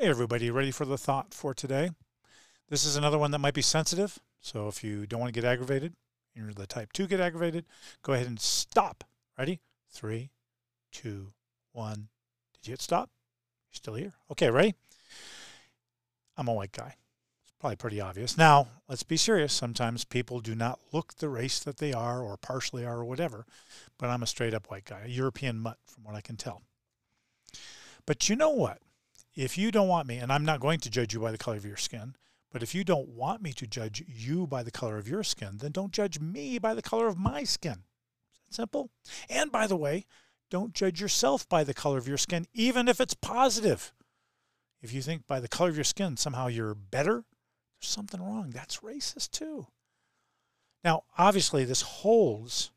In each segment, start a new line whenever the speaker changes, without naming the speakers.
Hey, everybody, ready for the thought for today? This is another one that might be sensitive. So if you don't want to get aggravated, you're the type 2 get aggravated, go ahead and stop. Ready? Three, two, one. Did you hit stop? You're still here. Okay, ready? I'm a white guy. It's probably pretty obvious. Now, let's be serious. Sometimes people do not look the race that they are or partially are or whatever, but I'm a straight up white guy, a European mutt from what I can tell. But you know what? If you don't want me, and I'm not going to judge you by the color of your skin, but if you don't want me to judge you by the color of your skin, then don't judge me by the color of my skin. Simple. And by the way, don't judge yourself by the color of your skin, even if it's positive. If you think by the color of your skin somehow you're better, there's something wrong. That's racist too. Now, obviously, this holds.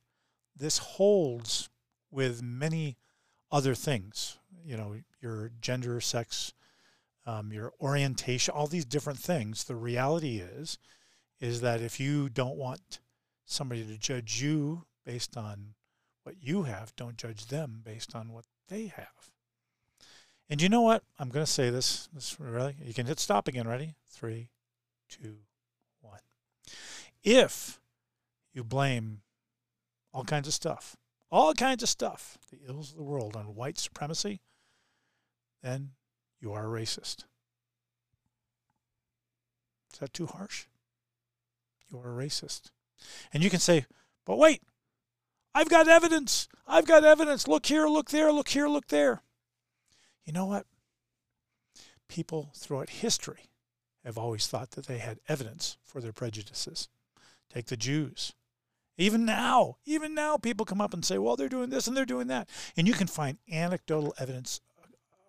This holds with many other things. You know, your gender, sex, um, your orientation, all these different things. The reality is, is that if you don't want somebody to judge you based on what you have, don't judge them based on what they have. And you know what? I'm going to say this. This really, you can hit stop again. Ready? Three, two, one. If you blame all kinds of stuff, all kinds of stuff, the ills of the world on white supremacy, then you are a racist. Is that too harsh? You are a racist. And you can say, but wait, I've got evidence. I've got evidence. Look here, look there, look here, look there. You know what? People throughout history have always thought that they had evidence for their prejudices. Take the Jews. Even now, even now, people come up and say, well, they're doing this and they're doing that. And you can find anecdotal evidence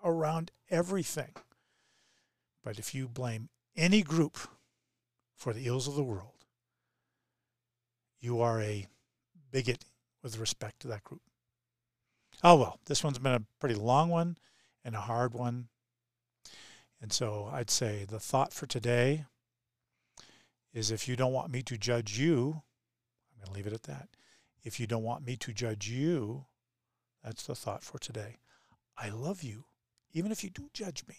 around everything. But if you blame any group for the ills of the world, you are a bigot with respect to that group. Oh, well, this one's been a pretty long one and a hard one. And so I'd say the thought for today is if you don't want me to judge you, I'm leave it at that. If you don't want me to judge you, that's the thought for today. I love you even if you do judge me.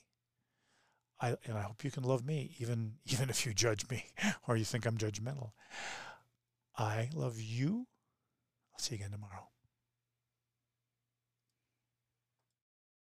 I, and I hope you can love me, even even if you judge me or you think I'm judgmental. I love you. I'll see you again tomorrow.